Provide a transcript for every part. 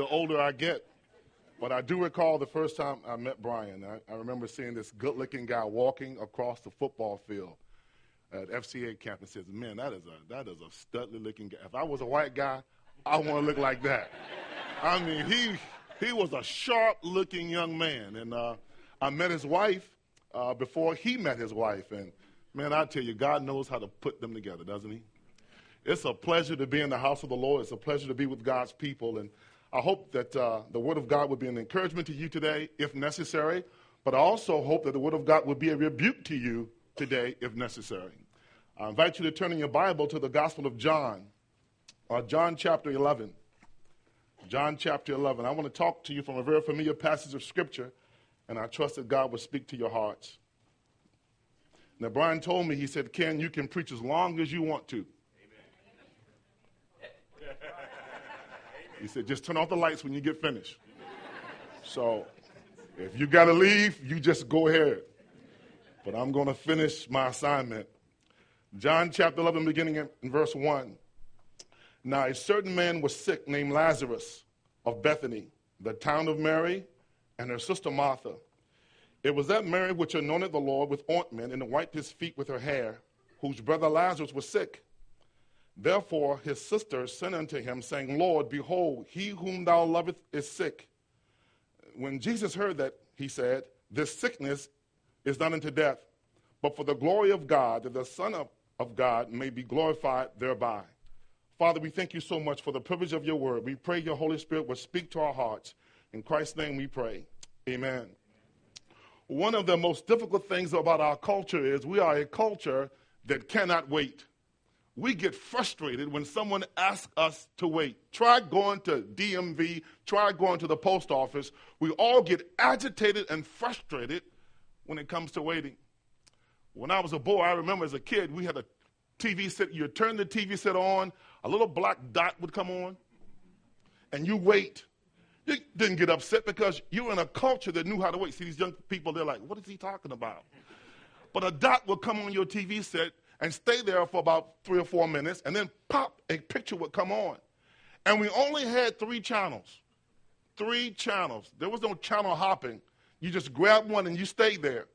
the older I get. But I do recall the first time I met Brian. I, I remember seeing this good looking guy walking across the football field at FCA camp and says, Man, that is a that is a studly looking guy. If I was a white guy, I want to look like that. I mean, he he was a sharp looking young man. And uh, I met his wife uh, before he met his wife. And man, I tell you, God knows how to put them together, doesn't he? It's a pleasure to be in the house of the Lord. It's a pleasure to be with God's people. And I hope that uh, the Word of God would be an encouragement to you today, if necessary. But I also hope that the Word of God would be a rebuke to you today, if necessary. I invite you to turn in your Bible to the Gospel of John, uh, John chapter 11. John chapter 11. I want to talk to you from a very familiar passage of Scripture, and I trust that God will speak to your hearts. Now, Brian told me, he said, Ken, you can preach as long as you want to. He said, just turn off the lights when you get finished. So if you got to leave, you just go ahead. But I'm going to finish my assignment. John chapter 11, beginning in verse 1. Now, a certain man was sick named Lazarus of Bethany, the town of Mary, and her sister Martha. It was that Mary which anointed the Lord with ointment and wiped his feet with her hair, whose brother Lazarus was sick. Therefore his sisters sent unto him, saying, Lord, behold, he whom thou lovest is sick. When Jesus heard that, he said, This sickness is not unto death, but for the glory of God, that the Son of, of God may be glorified thereby. Father, we thank you so much for the privilege of your word. We pray your Holy Spirit will speak to our hearts. In Christ's name we pray. Amen. One of the most difficult things about our culture is we are a culture that cannot wait we get frustrated when someone asks us to wait. Try going to DMV, try going to the post office. We all get agitated and frustrated when it comes to waiting. When I was a boy, I remember as a kid, we had a TV set. You turn the TV set on, a little black dot would come on, and you wait. You didn't get upset because you were in a culture that knew how to wait. See, these young people, they're like, what is he talking about? But a dot would come on your TV set, and stay there for about three or four minutes, and then pop, a picture would come on. And we only had three channels. Three channels. There was no channel hopping. You just grab one and you stay there.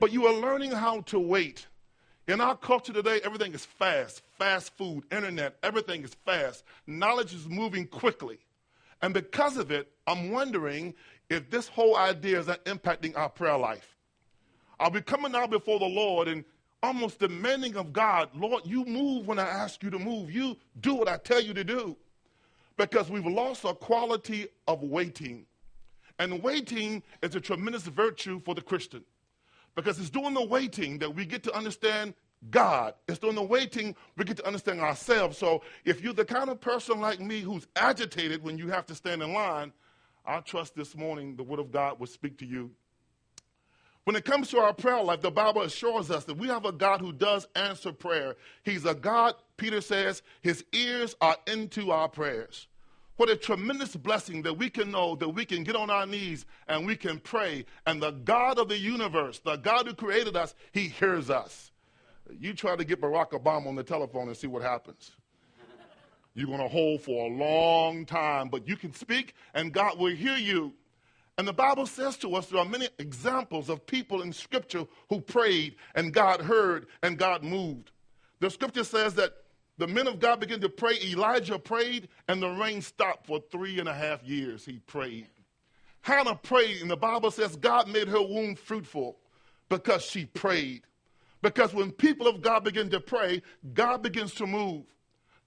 But you are learning how to wait. In our culture today, everything is fast fast food, internet, everything is fast. Knowledge is moving quickly. And because of it, I'm wondering if this whole idea is not impacting our prayer life. Are we coming now before the Lord and almost demanding of God, Lord, you move when I ask you to move. You do what I tell you to do. Because we've lost a quality of waiting. And waiting is a tremendous virtue for the Christian. Because it's during the waiting that we get to understand God. It's during the waiting we get to understand ourselves. So if you're the kind of person like me who's agitated when you have to stand in line, I trust this morning the Word of God will speak to you when it comes to our prayer life, the Bible assures us that we have a God who does answer prayer. He's a God, Peter says, his ears are into our prayers. What a tremendous blessing that we can know that we can get on our knees and we can pray. And the God of the universe, the God who created us, he hears us. You try to get Barack Obama on the telephone and see what happens. You're going to hold for a long time, but you can speak and God will hear you. And the Bible says to us there are many examples of people in Scripture who prayed and God heard and God moved. The Scripture says that the men of God began to pray. Elijah prayed and the rain stopped for three and a half years. He prayed. Hannah prayed, and the Bible says God made her womb fruitful because she prayed. Because when people of God begin to pray, God begins to move.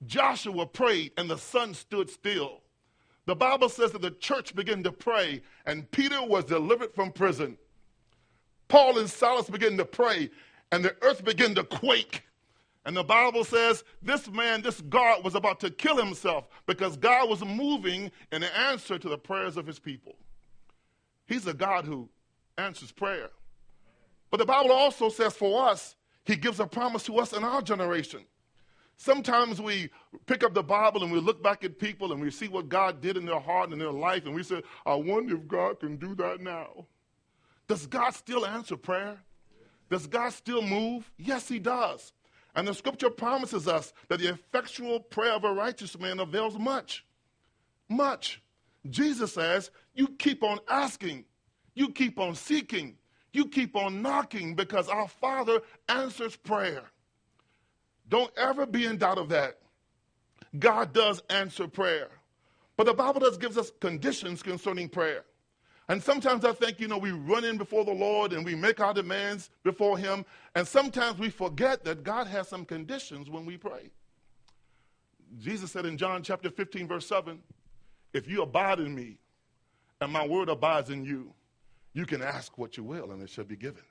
Joshua prayed, and the sun stood still. The Bible says that the church began to pray, and Peter was delivered from prison. Paul and Silas began to pray, and the earth began to quake. And the Bible says this man, this God, was about to kill himself because God was moving in answer to the prayers of his people. He's a God who answers prayer. But the Bible also says for us, he gives a promise to us in our generation. Sometimes we pick up the Bible and we look back at people and we see what God did in their heart and in their life, and we say, I wonder if God can do that now. Does God still answer prayer? Does God still move? Yes, He does. And the scripture promises us that the effectual prayer of a righteous man avails much. Much. Jesus says, you keep on asking, you keep on seeking, you keep on knocking because our Father answers prayer. Don't ever be in doubt of that. God does answer prayer. But the Bible does gives us conditions concerning prayer. And sometimes I think, you know, we run in before the Lord and we make our demands before Him. And sometimes we forget that God has some conditions when we pray. Jesus said in John chapter 15, verse 7, if you abide in me and my word abides in you, you can ask what you will and it shall be given.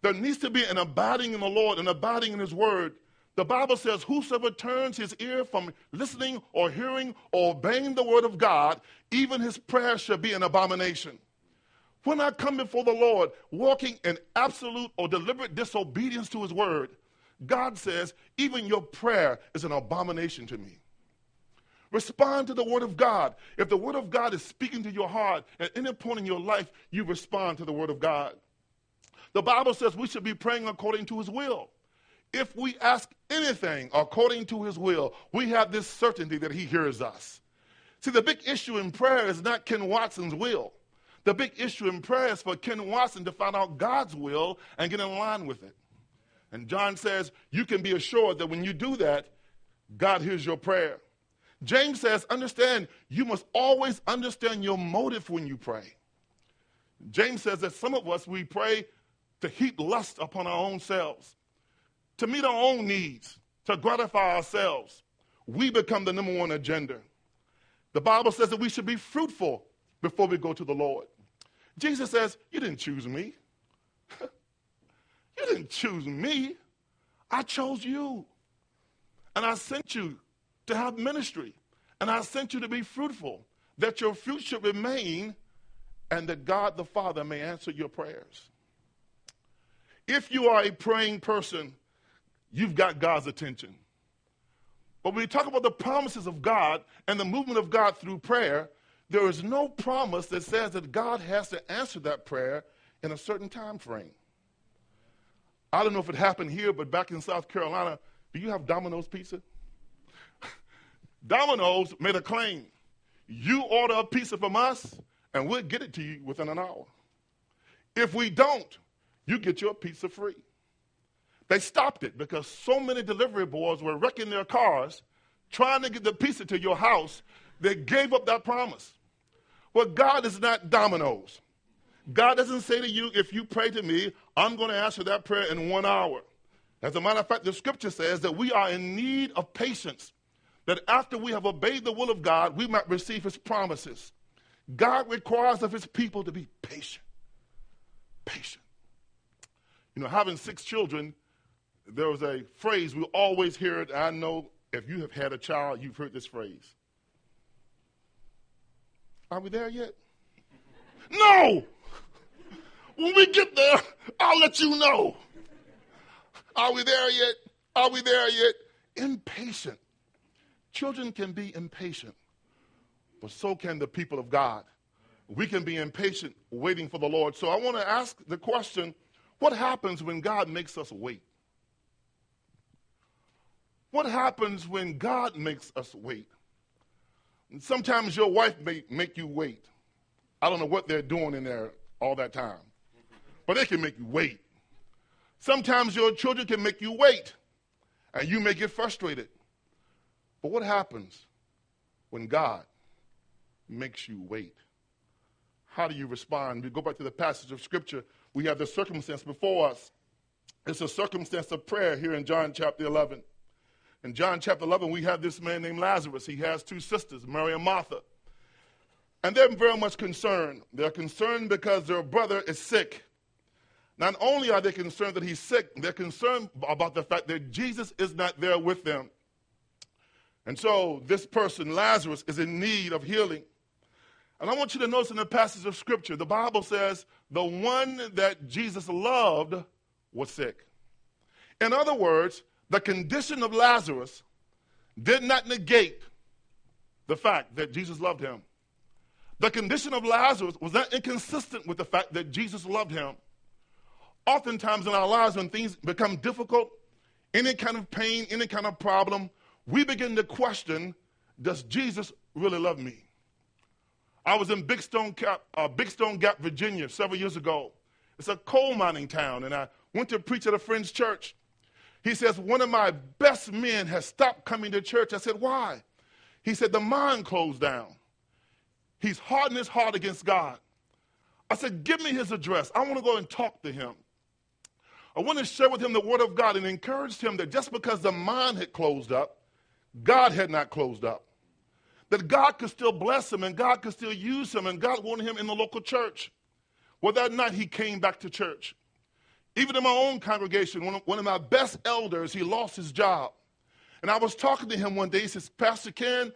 There needs to be an abiding in the Lord, an abiding in His word. The Bible says, Whosoever turns his ear from listening or hearing or obeying the word of God, even his prayer shall be an abomination. When I come before the Lord, walking in absolute or deliberate disobedience to his word, God says, even your prayer is an abomination to me. Respond to the Word of God. If the Word of God is speaking to your heart at any point in your life, you respond to the Word of God. The Bible says we should be praying according to His will. If we ask anything according to His will, we have this certainty that He hears us. See, the big issue in prayer is not Ken Watson's will. The big issue in prayer is for Ken Watson to find out God's will and get in line with it. And John says, you can be assured that when you do that, God hears your prayer. James says, understand, you must always understand your motive when you pray. James says that some of us, we pray to heap lust upon our own selves, to meet our own needs, to gratify ourselves. We become the number one agenda. The Bible says that we should be fruitful before we go to the Lord. Jesus says, You didn't choose me. you didn't choose me. I chose you. And I sent you to have ministry. And I sent you to be fruitful, that your fruit should remain, and that God the Father may answer your prayers. If you are a praying person, you've got God's attention. But when we talk about the promises of God and the movement of God through prayer, there is no promise that says that God has to answer that prayer in a certain time frame. I don't know if it happened here, but back in South Carolina, do you have Domino's pizza? Domino's made a claim. You order a pizza from us, and we'll get it to you within an hour. If we don't, you get your pizza free. They stopped it because so many delivery boys were wrecking their cars trying to get the pizza to your house. They gave up that promise. Well, God is not Domino's. God doesn't say to you, if you pray to me, I'm going to answer that prayer in one hour. As a matter of fact, the scripture says that we are in need of patience that after we have obeyed the will of God, we might receive his promises. God requires of his people to be patient. Patient. You know, having six children, there was a phrase we always hear it. I know if you have had a child, you've heard this phrase. Are we there yet? No! When we get there, I'll let you know. Are we there yet? Are we there yet? Impatient. Children can be impatient, but so can the people of God. We can be impatient waiting for the Lord. So I want to ask the question what happens when God makes us wait? What happens when God makes us wait? And sometimes your wife may make you wait. I don't know what they're doing in there all that time, but they can make you wait. Sometimes your children can make you wait, and you may get frustrated. But what happens when God makes you wait? How do you respond? We go back to the passage of Scripture. We have the circumstance before us. It's a circumstance of prayer here in John chapter 11. In John chapter 11, we have this man named Lazarus. He has two sisters, Mary and Martha. And they're very much concerned. They're concerned because their brother is sick. Not only are they concerned that he's sick, they're concerned about the fact that Jesus is not there with them. And so this person, Lazarus, is in need of healing. And I want you to notice in the passage of Scripture, the Bible says the one that Jesus loved was sick. In other words, the condition of Lazarus did not negate the fact that Jesus loved him. The condition of Lazarus was not inconsistent with the fact that Jesus loved him. Oftentimes in our lives, when things become difficult, any kind of pain, any kind of problem, we begin to question does Jesus really love me? I was in Big Stone, Gap, uh, Big Stone Gap, Virginia, several years ago. It's a coal mining town, and I went to preach at a friend's church. He says, One of my best men has stopped coming to church. I said, Why? He said, The mine closed down. He's hardened his heart against God. I said, Give me his address. I want to go and talk to him. I want to share with him the word of God and encouraged him that just because the mine had closed up, God had not closed up that God could still bless him and God could still use him and God wanted him in the local church. Well, that night he came back to church. Even in my own congregation, one of, one of my best elders, he lost his job. And I was talking to him one day. He says, Pastor Ken,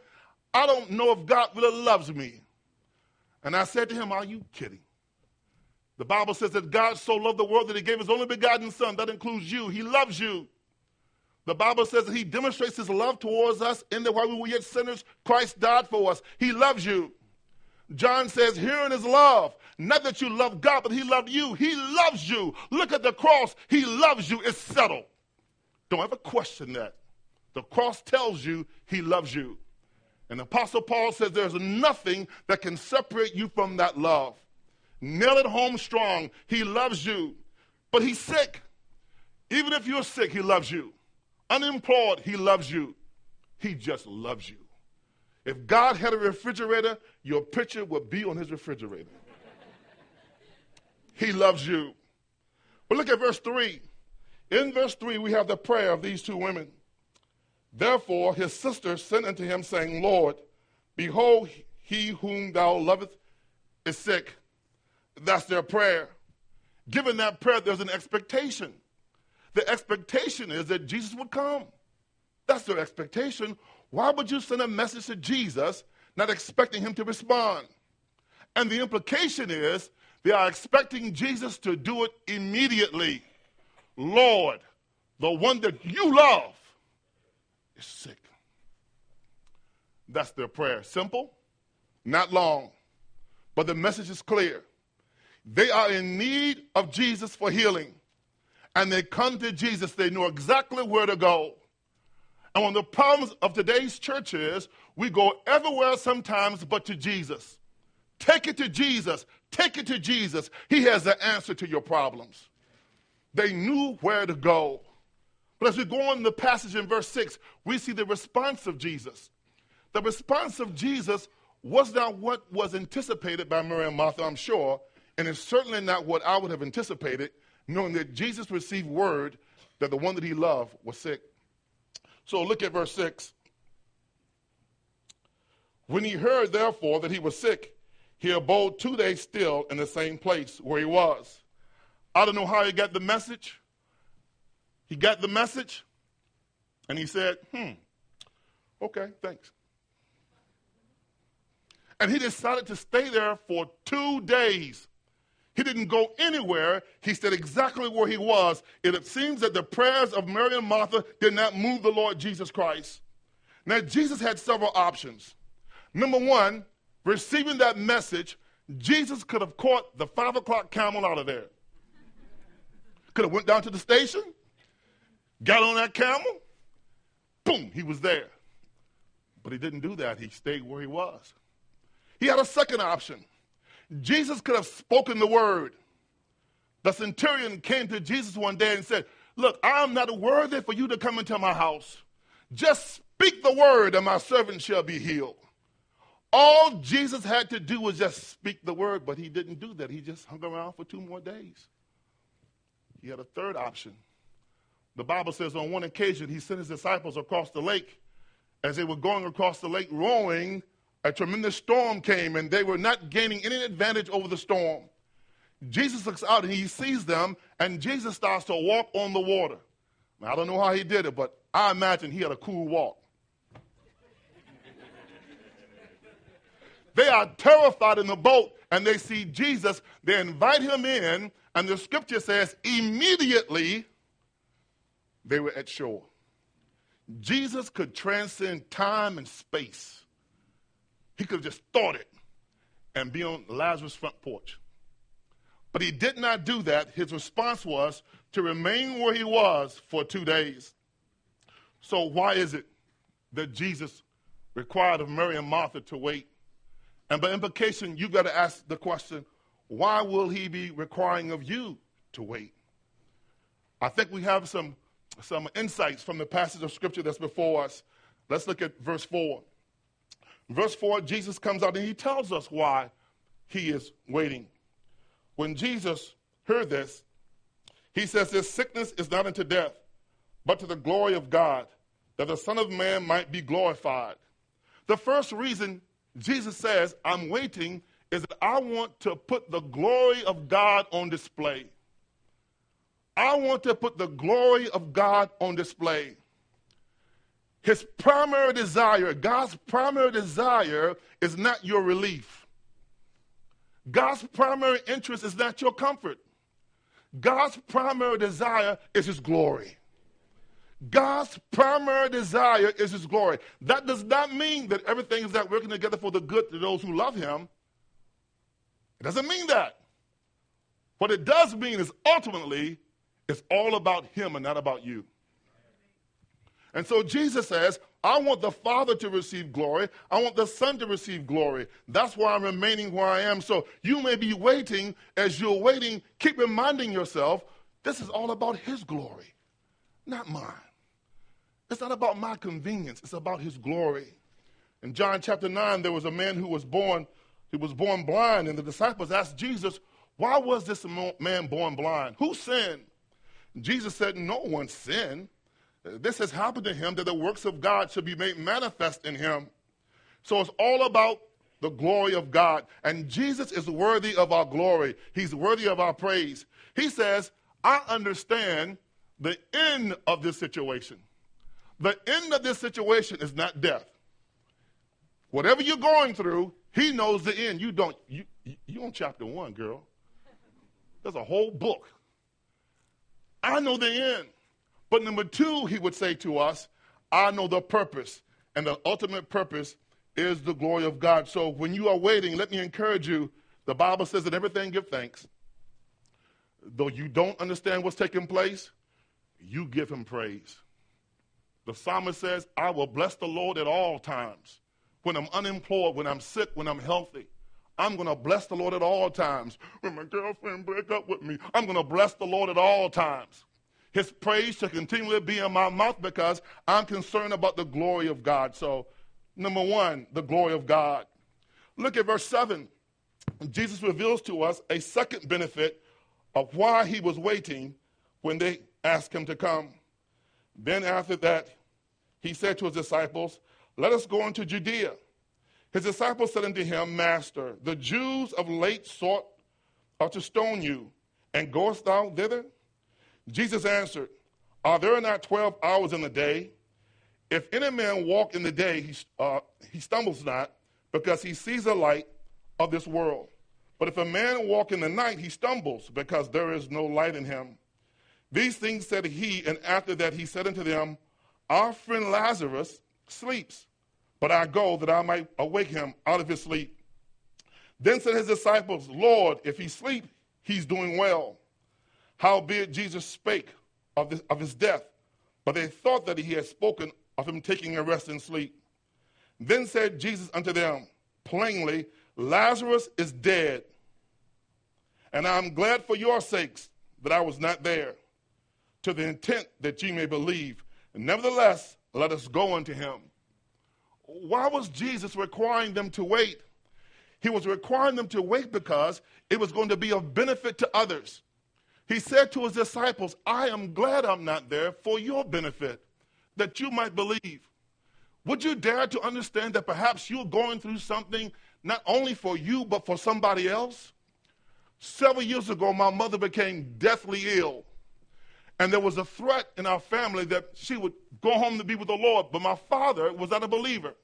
I don't know if God really loves me. And I said to him, Are you kidding? The Bible says that God so loved the world that he gave his only begotten Son. That includes you. He loves you. The Bible says that he demonstrates his love towards us in that while we were yet sinners, Christ died for us. He loves you. John says, herein is love. Not that you love God, but he loved you. He loves you. Look at the cross. He loves you. It's settled. Don't ever question that. The cross tells you he loves you. And Apostle Paul says there's nothing that can separate you from that love. Nail it home strong. He loves you. But he's sick. Even if you're sick, he loves you unemployed, he loves you. He just loves you. If God had a refrigerator, your picture would be on his refrigerator. He loves you. But look at verse 3. In verse 3, we have the prayer of these two women. Therefore, his sister sent unto him, saying, Lord, behold, he whom thou lovest is sick. That's their prayer. Given that prayer, there's an expectation. The expectation is that Jesus would come. That's their expectation. Why would you send a message to Jesus not expecting him to respond? And the implication is they are expecting Jesus to do it immediately. Lord, the one that you love is sick. That's their prayer. Simple, not long, but the message is clear. They are in need of Jesus for healing and they come to Jesus, they know exactly where to go. And one of the problems of today's church is we go everywhere sometimes but to Jesus. Take it to Jesus. Take it to Jesus. He has the answer to your problems. They knew where to go. But as we go on the passage in verse 6, we see the response of Jesus. The response of Jesus was not what was anticipated by Mary and Martha, I'm sure, and it's certainly not what I would have anticipated knowing that Jesus received word that the one that he loved was sick. So look at verse 6. When he heard, therefore, that he was sick, he abode two days still in the same place where he was. I don't know how he got the message. He got the message, and he said, hmm, okay, thanks. And he decided to stay there for two days. He didn't go anywhere. He stayed exactly where he was. It seems that the prayers of Mary and Martha did not move the Lord Jesus Christ. Now, Jesus had several options. Number one, receiving that message, Jesus could have caught the five o'clock camel out of there. Could have went down to the station, got on that camel, boom, he was there. But he didn't do that. He stayed where he was. He had a second option. Jesus could have spoken the word. The centurion came to Jesus one day and said, Look, I am not worthy for you to come into my house. Just speak the word, and my servant shall be healed. All Jesus had to do was just speak the word, but he didn't do that. He just hung around for two more days. He had a third option. The Bible says on one occasion he sent his disciples across the lake. As they were going across the lake rowing, a tremendous storm came and they were not gaining any advantage over the storm. Jesus looks out and he sees them, and Jesus starts to walk on the water. Now, I don't know how he did it, but I imagine he had a cool walk. They are terrified in the boat and they see Jesus. They invite him in, and the scripture says, immediately they were at shore. Jesus could transcend time and space. He could have just thought it and be on Lazarus' front porch. But he did not do that. His response was to remain where he was for two days. So, why is it that Jesus required of Mary and Martha to wait? And by implication, you've got to ask the question why will he be requiring of you to wait? I think we have some, some insights from the passage of scripture that's before us. Let's look at verse 4. Verse 4, Jesus comes out and he tells us why he is waiting. When Jesus heard this, he says, This sickness is not unto death, but to the glory of God, that the Son of Man might be glorified. The first reason Jesus says, I'm waiting, is that I want to put the glory of God on display. I want to put the glory of God on display. His primary desire, God's primary desire, is not your relief. God's primary interest is not your comfort. God's primary desire is His glory. God's primary desire is His glory. That does not mean that everything is not working together for the good to those who love Him. It doesn't mean that. What it does mean is ultimately it's all about Him and not about you. And so Jesus says, I want the Father to receive glory. I want the Son to receive glory. That's why I'm remaining where I am. So you may be waiting. As you're waiting, keep reminding yourself this is all about His glory, not mine. It's not about my convenience, it's about His glory. In John chapter 9, there was a man who was born, he was born blind, and the disciples asked Jesus, Why was this man born blind? Who sinned? Jesus said, No one sinned. This has happened to him that the works of God should be made manifest in him. So it's all about the glory of God. And Jesus is worthy of our glory, He's worthy of our praise. He says, I understand the end of this situation. The end of this situation is not death. Whatever you're going through, He knows the end. You don't. You, you on chapter one, girl. There's a whole book. I know the end. But number two, he would say to us, I know the purpose. And the ultimate purpose is the glory of God. So when you are waiting, let me encourage you. The Bible says that everything give thanks. Though you don't understand what's taking place, you give him praise. The psalmist says, I will bless the Lord at all times. When I'm unemployed, when I'm sick, when I'm healthy, I'm going to bless the Lord at all times. When my girlfriend break up with me, I'm going to bless the Lord at all times. His praise shall continually be in my mouth because I'm concerned about the glory of God. So, number one, the glory of God. Look at verse 7. Jesus reveals to us a second benefit of why he was waiting when they asked him to come. Then, after that, he said to his disciples, Let us go into Judea. His disciples said unto him, Master, the Jews of late sought to stone you, and goest thou thither? Jesus answered, Are there not 12 hours in the day? If any man walk in the day, he, uh, he stumbles not, because he sees the light of this world. But if a man walk in the night, he stumbles, because there is no light in him. These things said he, and after that he said unto them, Our friend Lazarus sleeps, but I go that I might awake him out of his sleep. Then said his disciples, Lord, if he sleep, he's doing well. Howbeit Jesus spake of, this, of his death, but they thought that he had spoken of him taking a rest and sleep. Then said Jesus unto them plainly, Lazarus is dead, and I am glad for your sakes that I was not there, to the intent that ye may believe. Nevertheless, let us go unto him. Why was Jesus requiring them to wait? He was requiring them to wait because it was going to be of benefit to others. He said to his disciples, I am glad I'm not there for your benefit, that you might believe. Would you dare to understand that perhaps you're going through something not only for you, but for somebody else? Several years ago, my mother became deathly ill. And there was a threat in our family that she would go home to be with the Lord, but my father was not a believer.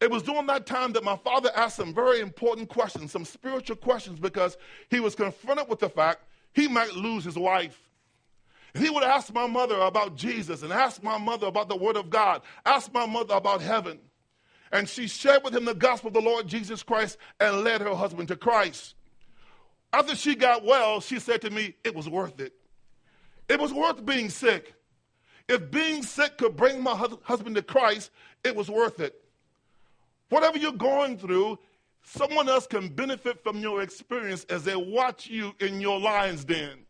It was during that time that my father asked some very important questions, some spiritual questions, because he was confronted with the fact he might lose his wife. And he would ask my mother about Jesus and ask my mother about the Word of God, ask my mother about heaven. And she shared with him the gospel of the Lord Jesus Christ and led her husband to Christ. After she got well, she said to me, It was worth it. It was worth being sick. If being sick could bring my husband to Christ, it was worth it. Whatever you're going through, someone else can benefit from your experience as they watch you in your lion's den.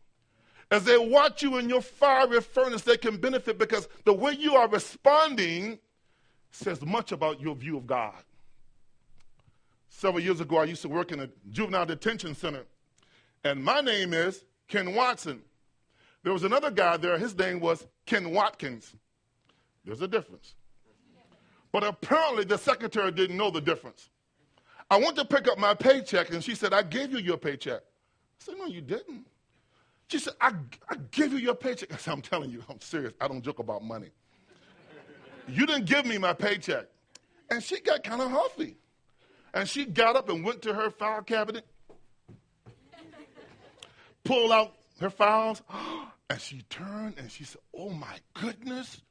As they watch you in your fiery furnace, they can benefit because the way you are responding says much about your view of God. Several years ago, I used to work in a juvenile detention center, and my name is Ken Watson. There was another guy there, his name was Ken Watkins. There's a difference. But apparently, the secretary didn't know the difference. I went to pick up my paycheck, and she said, I gave you your paycheck. I said, No, you didn't. She said, I, I gave you your paycheck. I said, I'm telling you, I'm serious. I don't joke about money. you didn't give me my paycheck. And she got kind of huffy. And she got up and went to her file cabinet, pulled out her files, and she turned and she said, Oh my goodness,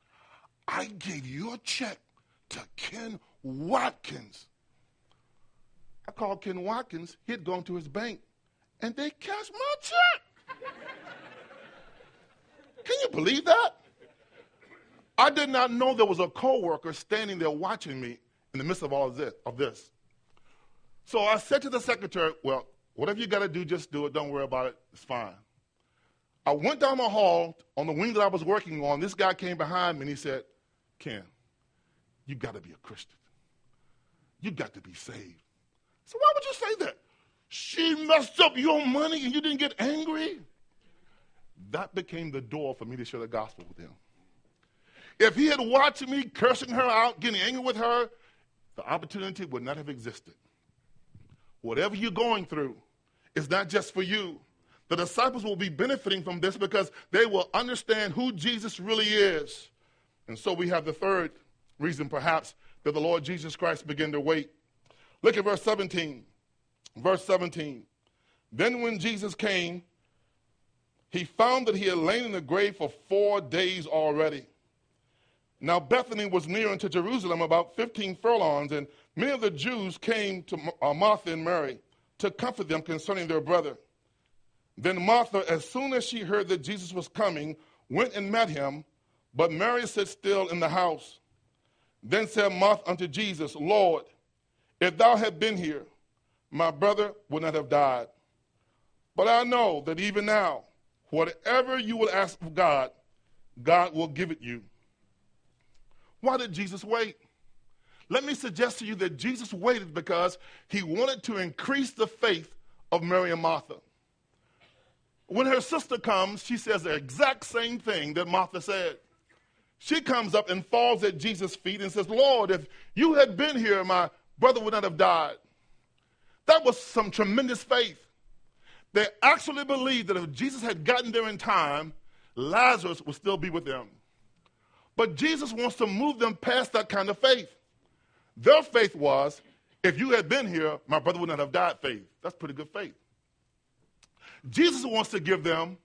I gave you a check to Ken Watkins. I called Ken Watkins. He had gone to his bank, and they cashed my check. Can you believe that? I did not know there was a coworker standing there watching me in the midst of all of this. Of this. So I said to the secretary, Well, whatever you got to do, just do it. Don't worry about it. It's fine. I went down the hall on the wing that I was working on. This guy came behind me and he said, Ken, you got to be a Christian. You got to be saved. So why would you say that? She messed up your money and you didn't get angry? That became the door for me to share the gospel with him. If he had watched me cursing her out, getting angry with her, the opportunity would not have existed. Whatever you're going through is not just for you. The disciples will be benefiting from this because they will understand who Jesus really is. And so we have the third reason, perhaps, that the Lord Jesus Christ began to wait. Look at verse 17. Verse 17. Then when Jesus came, he found that he had lain in the grave for four days already. Now Bethany was near unto Jerusalem, about 15 furlongs, and many of the Jews came to uh, Martha and Mary to comfort them concerning their brother. Then Martha, as soon as she heard that Jesus was coming, went and met him, but Mary sat still in the house. Then said Martha unto Jesus, Lord, if thou had been here, my brother would not have died. But I know that even now, whatever you will ask of God, God will give it you. Why did Jesus wait? Let me suggest to you that Jesus waited because he wanted to increase the faith of Mary and Martha. When her sister comes, she says the exact same thing that Martha said. She comes up and falls at Jesus' feet and says, Lord, if you had been here, my brother would not have died. That was some tremendous faith. They actually believed that if Jesus had gotten there in time, Lazarus would still be with them. But Jesus wants to move them past that kind of faith. Their faith was, if you had been here, my brother would not have died faith. That's pretty good faith. Jesus wants to give them,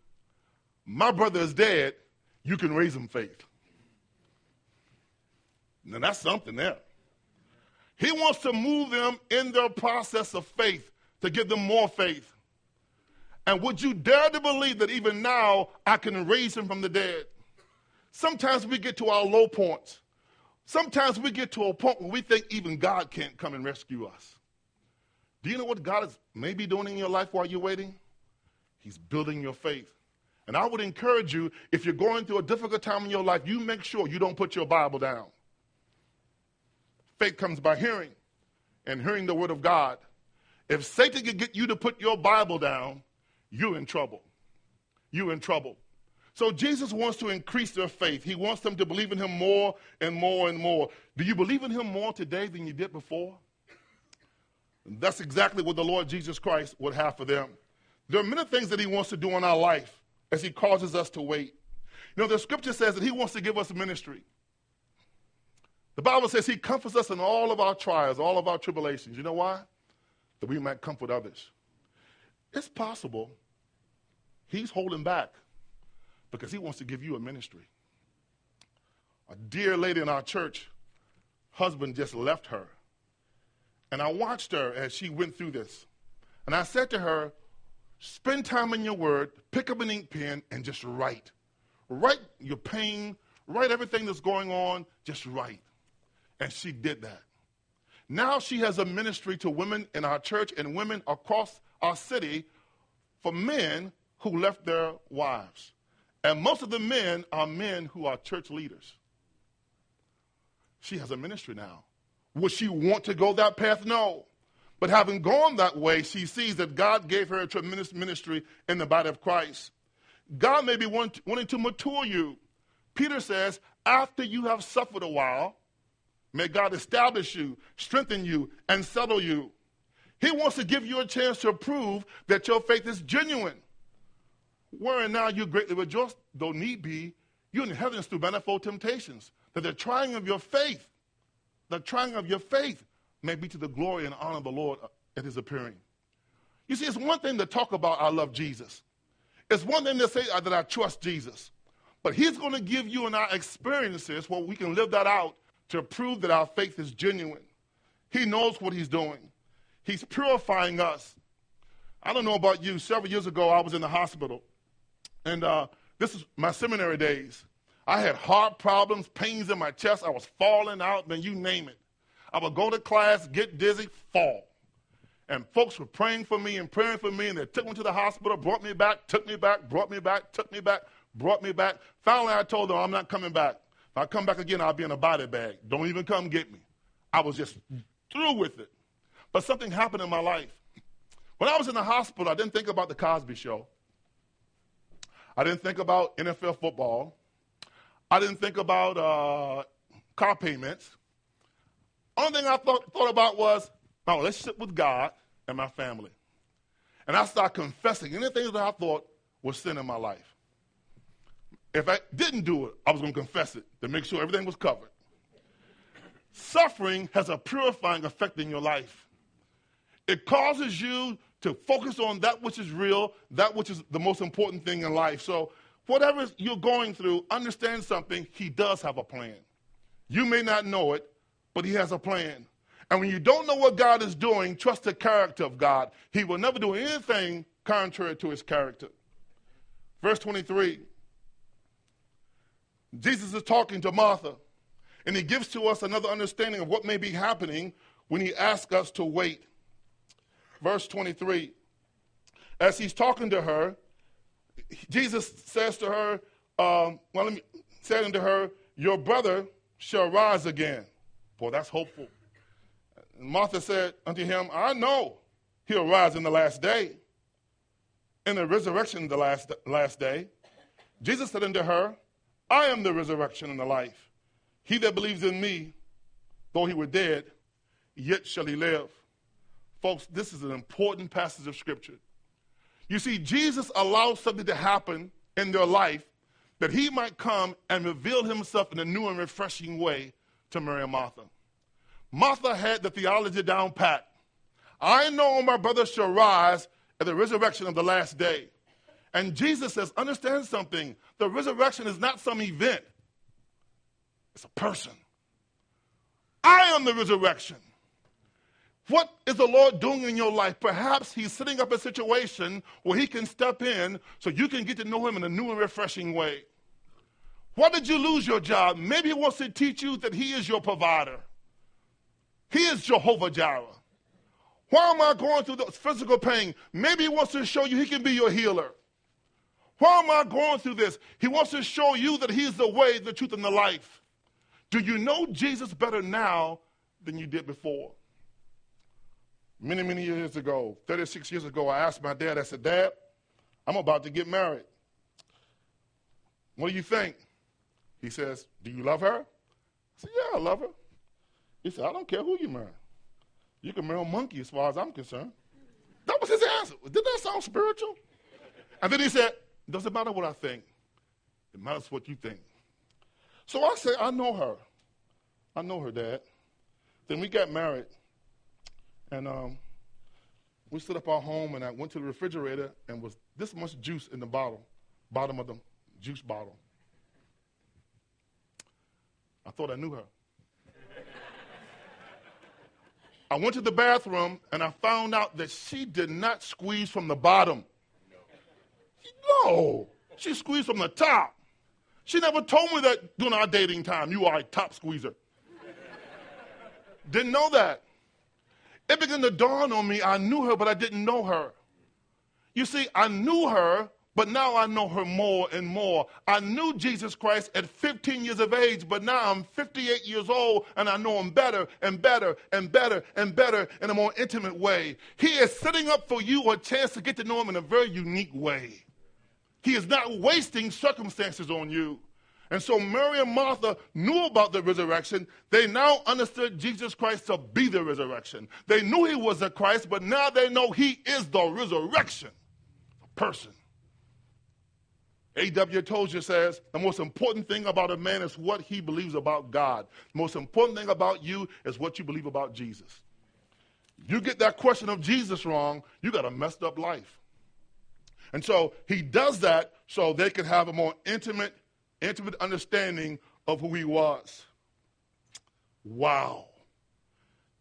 my brother is dead, you can raise him faith. Now that's something there. He wants to move them in their process of faith to give them more faith. And would you dare to believe that even now I can raise him from the dead? Sometimes we get to our low points. Sometimes we get to a point where we think even God can't come and rescue us. Do you know what God is maybe doing in your life while you're waiting? He's building your faith. And I would encourage you, if you're going through a difficult time in your life, you make sure you don't put your Bible down. Faith comes by hearing, and hearing the word of God. If Satan can get you to put your Bible down, you're in trouble. You're in trouble. So Jesus wants to increase their faith. He wants them to believe in him more and more and more. Do you believe in him more today than you did before? That's exactly what the Lord Jesus Christ would have for them. There are many things that he wants to do in our life as he causes us to wait. You know, the scripture says that he wants to give us ministry. The Bible says he comforts us in all of our trials, all of our tribulations. You know why? That we might comfort others. It's possible he's holding back because he wants to give you a ministry. A dear lady in our church, husband just left her. And I watched her as she went through this. And I said to her, spend time in your word, pick up an ink pen, and just write. Write your pain, write everything that's going on, just write. And she did that. Now she has a ministry to women in our church and women across our city for men who left their wives. And most of the men are men who are church leaders. She has a ministry now. Would she want to go that path? No. But having gone that way, she sees that God gave her a tremendous ministry in the body of Christ. God may be wanting to mature you. Peter says, after you have suffered a while, may God establish you, strengthen you, and settle you. He wants to give you a chance to prove that your faith is genuine. Wherein now you greatly rejoice, though need be, you in heavens through manifold temptations, that the trying of your faith, the trying of your faith may be to the glory and honor of the Lord at his appearing. You see, it's one thing to talk about I love Jesus. It's one thing to say uh, that I trust Jesus. But he's going to give you and our experiences where we can live that out to prove that our faith is genuine. He knows what he's doing. He's purifying us. I don't know about you. Several years ago, I was in the hospital. And uh, this is my seminary days. I had heart problems, pains in my chest. I was falling out, then you name it. I would go to class, get dizzy, fall. And folks were praying for me and praying for me, and they took me to the hospital, brought me back, took me back, brought me back, took me back brought me back. Finally, I told them, I'm not coming back. If I come back again, I'll be in a body bag. Don't even come get me. I was just through with it. But something happened in my life. When I was in the hospital, I didn't think about the Cosby show. I didn't think about NFL football. I didn't think about uh, car payments. Only thing I thought, thought about was my relationship with God and my family. And I started confessing anything that I thought was sin in my life. If I didn't do it, I was going to confess it to make sure everything was covered. Suffering has a purifying effect in your life. It causes you to focus on that which is real, that which is the most important thing in life. So, whatever you're going through, understand something. He does have a plan. You may not know it, but He has a plan. And when you don't know what God is doing, trust the character of God. He will never do anything contrary to His character. Verse 23 Jesus is talking to Martha, and he gives to us another understanding of what may be happening when he asks us to wait. Verse 23 As he's talking to her, Jesus says to her, um, well, let me say unto her, Your brother shall rise again. Boy, that's hopeful. Martha said unto him, I know he'll rise in the last day, in the resurrection the last, last day. Jesus said unto her, I am the resurrection and the life. He that believes in me, though he were dead, yet shall he live. Folks, this is an important passage of Scripture. You see, Jesus allowed something to happen in their life that he might come and reveal himself in a new and refreshing way to Mary Martha. Martha had the theology down pat. I know my brother shall rise at the resurrection of the last day. And Jesus says, understand something. The resurrection is not some event, it's a person. I am the resurrection. What is the Lord doing in your life? Perhaps He's setting up a situation where He can step in so you can get to know Him in a new and refreshing way. Why did you lose your job? Maybe He wants to teach you that He is your provider. He is Jehovah Jireh. Why am I going through this physical pain? Maybe He wants to show you He can be your healer. Why am I going through this? He wants to show you that He's the way, the truth, and the life. Do you know Jesus better now than you did before? Many, many years ago, 36 years ago, I asked my dad, I said, Dad, I'm about to get married. What do you think? He says, Do you love her? I said, Yeah, I love her. He said, I don't care who you marry. You can marry a monkey as far as I'm concerned. That was his answer. Did that sound spiritual? And then he said, it doesn't matter what I think, it matters what you think. So I said, I know her. I know her, Dad. Then we got married, and um, we set up our home, and I went to the refrigerator, and was this much juice in the bottle, bottom of the juice bottle. Thought I knew her. I went to the bathroom, and I found out that she did not squeeze from the bottom. No, she squeezed from the top. She never told me that during our dating time, you are a top squeezer. Didn't know that. it began to dawn on me I knew her, but I didn't know her. You see, I knew her, but now I know her more and more. I knew Jesus Christ at 15 years of age, but now I'm 58 years old and I know him better and better and better and better in a more intimate way. He is setting up for you a chance to get to know him in a very unique way. He is not wasting circumstances on you. And so Mary and Martha knew about the resurrection. They now understood Jesus Christ to be the resurrection. They knew he was the Christ, but now they know he is the resurrection person. A.W. Tozer says the most important thing about a man is what he believes about God. The most important thing about you is what you believe about Jesus. You get that question of Jesus wrong, you got a messed up life. And so he does that so they can have a more intimate, intimate understanding of who he was. Wow.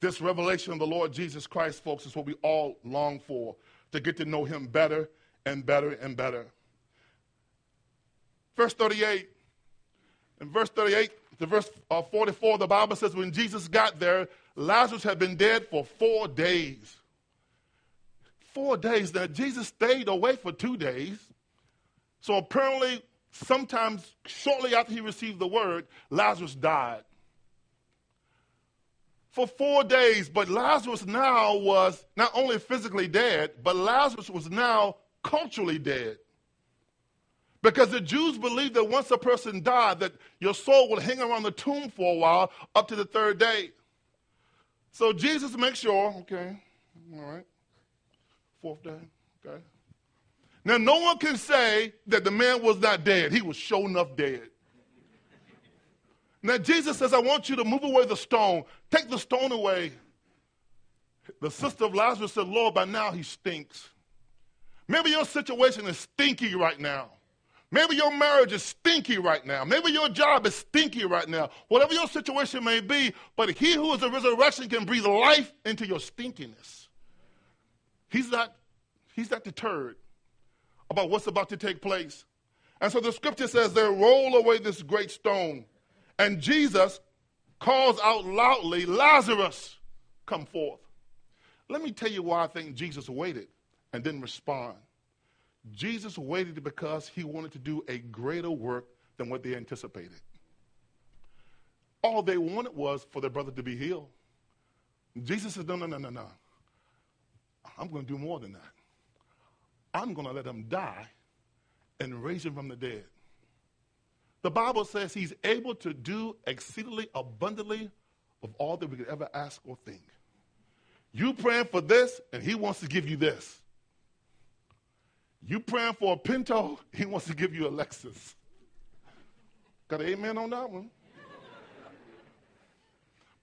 This revelation of the Lord Jesus Christ, folks, is what we all long for to get to know him better and better and better. Verse 38. In verse 38 to verse uh, 44, the Bible says when Jesus got there, Lazarus had been dead for four days. Four days. Now, Jesus stayed away for two days. So apparently, sometimes shortly after he received the word, Lazarus died. For four days, but Lazarus now was not only physically dead, but Lazarus was now culturally dead. Because the Jews believed that once a person died, that your soul would hang around the tomb for a while up to the third day. So Jesus makes sure, okay, all right, fourth day, okay. Now, no one can say that the man was not dead. He was sure enough dead. Now, Jesus says, I want you to move away the stone. Take the stone away. The sister of Lazarus said, Lord, by now he stinks. Maybe your situation is stinky right now. Maybe your marriage is stinky right now. Maybe your job is stinky right now. Whatever your situation may be, but he who is the resurrection can breathe life into your stinkiness. He's not, he's not deterred about what's about to take place. And so the scripture says they roll away this great stone. And Jesus calls out loudly, Lazarus, come forth. Let me tell you why I think Jesus waited and didn't respond. Jesus waited because he wanted to do a greater work than what they anticipated. All they wanted was for their brother to be healed. Jesus said, No, no, no, no, no. I'm going to do more than that. I'm going to let him die and raise him from the dead. The Bible says he's able to do exceedingly abundantly of all that we could ever ask or think. You praying for this, and he wants to give you this. You praying for a Pinto, he wants to give you a Lexus. Got an amen on that one?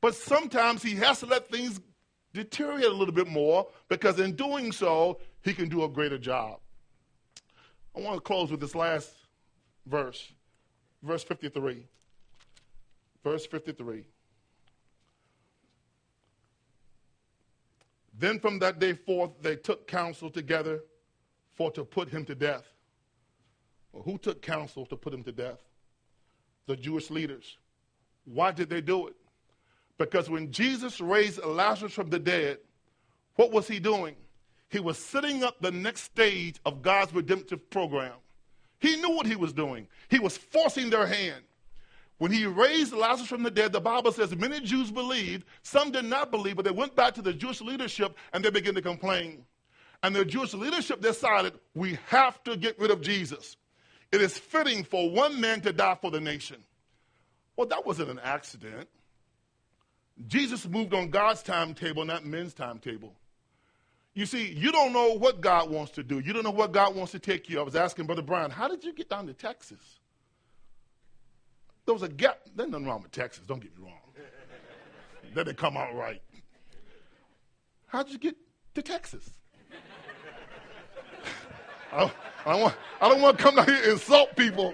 But sometimes he has to let things deteriorate a little bit more because in doing so, he can do a greater job. I want to close with this last verse, verse 53. Verse 53. Then from that day forth, they took counsel together for to put him to death. Well, who took counsel to put him to death? The Jewish leaders. Why did they do it? Because when Jesus raised Lazarus from the dead, what was he doing? He was setting up the next stage of God's redemptive program. He knew what he was doing. He was forcing their hand. When he raised Lazarus from the dead, the Bible says many Jews believed, some did not believe, but they went back to the Jewish leadership and they began to complain and the Jewish leadership decided we have to get rid of Jesus. It is fitting for one man to die for the nation. Well, that wasn't an accident. Jesus moved on God's timetable, not men's timetable. You see, you don't know what God wants to do. You don't know what God wants to take you. I was asking Brother Brian, how did you get down to Texas? There was a gap. There's nothing wrong with Texas, don't get me wrong. that didn't come out right. How did you get to Texas? I, I, don't want, I don't want to come down here and insult people.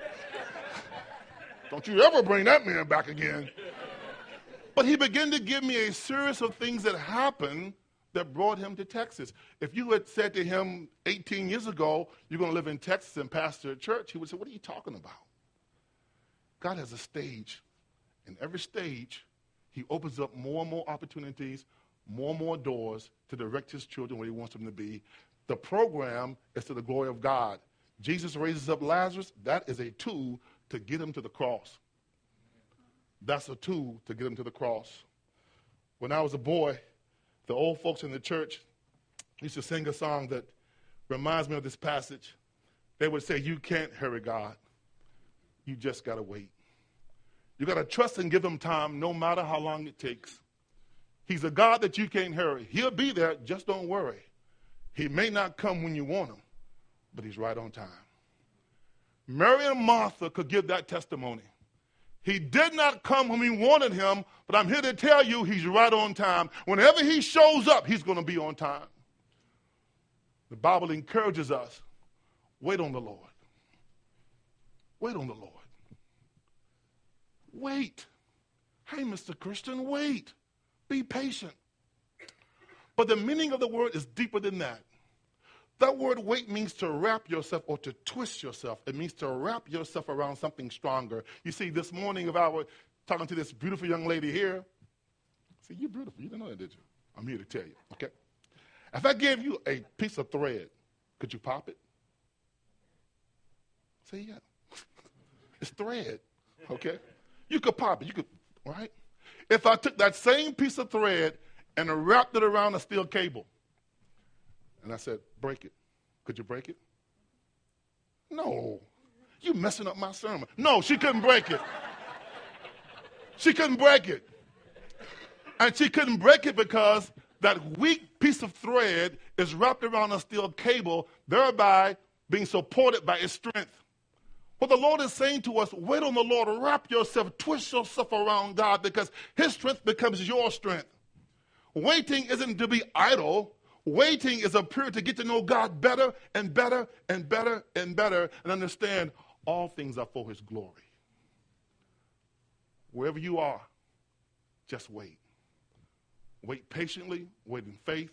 Don't you ever bring that man back again. But he began to give me a series of things that happened that brought him to Texas. If you had said to him 18 years ago, you're going to live in Texas and pastor a church, he would say, What are you talking about? God has a stage. And every stage, he opens up more and more opportunities, more and more doors to direct his children where he wants them to be. The program is to the glory of God. Jesus raises up Lazarus. That is a tool to get him to the cross. That's a tool to get him to the cross. When I was a boy, the old folks in the church used to sing a song that reminds me of this passage. They would say, You can't hurry God. You just got to wait. You got to trust and give him time no matter how long it takes. He's a God that you can't hurry. He'll be there, just don't worry. He may not come when you want him, but he's right on time. Mary and Martha could give that testimony. He did not come when we wanted him, but I'm here to tell you he's right on time. Whenever he shows up, he's going to be on time. The Bible encourages us wait on the Lord. Wait on the Lord. Wait. Hey, Mr. Christian, wait. Be patient. But the meaning of the word is deeper than that. That word wait means to wrap yourself or to twist yourself. It means to wrap yourself around something stronger. You see, this morning, if I were talking to this beautiful young lady here, see, you're beautiful. You didn't know that, did you? I'm here to tell you, okay? If I gave you a piece of thread, could you pop it? Say, yeah. it's thread, okay? You could pop it. You could, right? If I took that same piece of thread and wrapped it around a steel cable, and I said, break it. Could you break it? No. You messing up my sermon. No, she couldn't break it. she couldn't break it. And she couldn't break it because that weak piece of thread is wrapped around a steel cable, thereby being supported by its strength. What the Lord is saying to us, wait on the Lord, wrap yourself, twist yourself around God because His strength becomes your strength. Waiting isn't to be idle. Waiting is a period to get to know God better and better and better and better and understand all things are for His glory. Wherever you are, just wait. Wait patiently, wait in faith,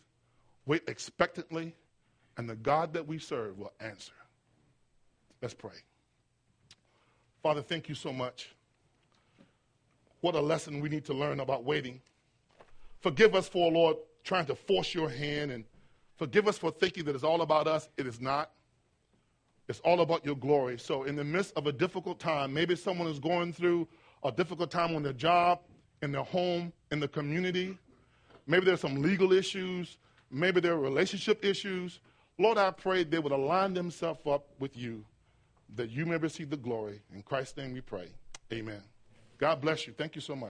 wait expectantly, and the God that we serve will answer. Let's pray. Father, thank you so much. What a lesson we need to learn about waiting. Forgive us for, Lord, trying to force your hand, and forgive us for thinking that it's all about us. It is not. It's all about your glory. So, in the midst of a difficult time, maybe someone is going through a difficult time on their job, in their home, in the community. Maybe there's some legal issues. Maybe there are relationship issues. Lord, I pray they would align themselves up with you that you may receive the glory. In Christ's name we pray. Amen. God bless you. Thank you so much.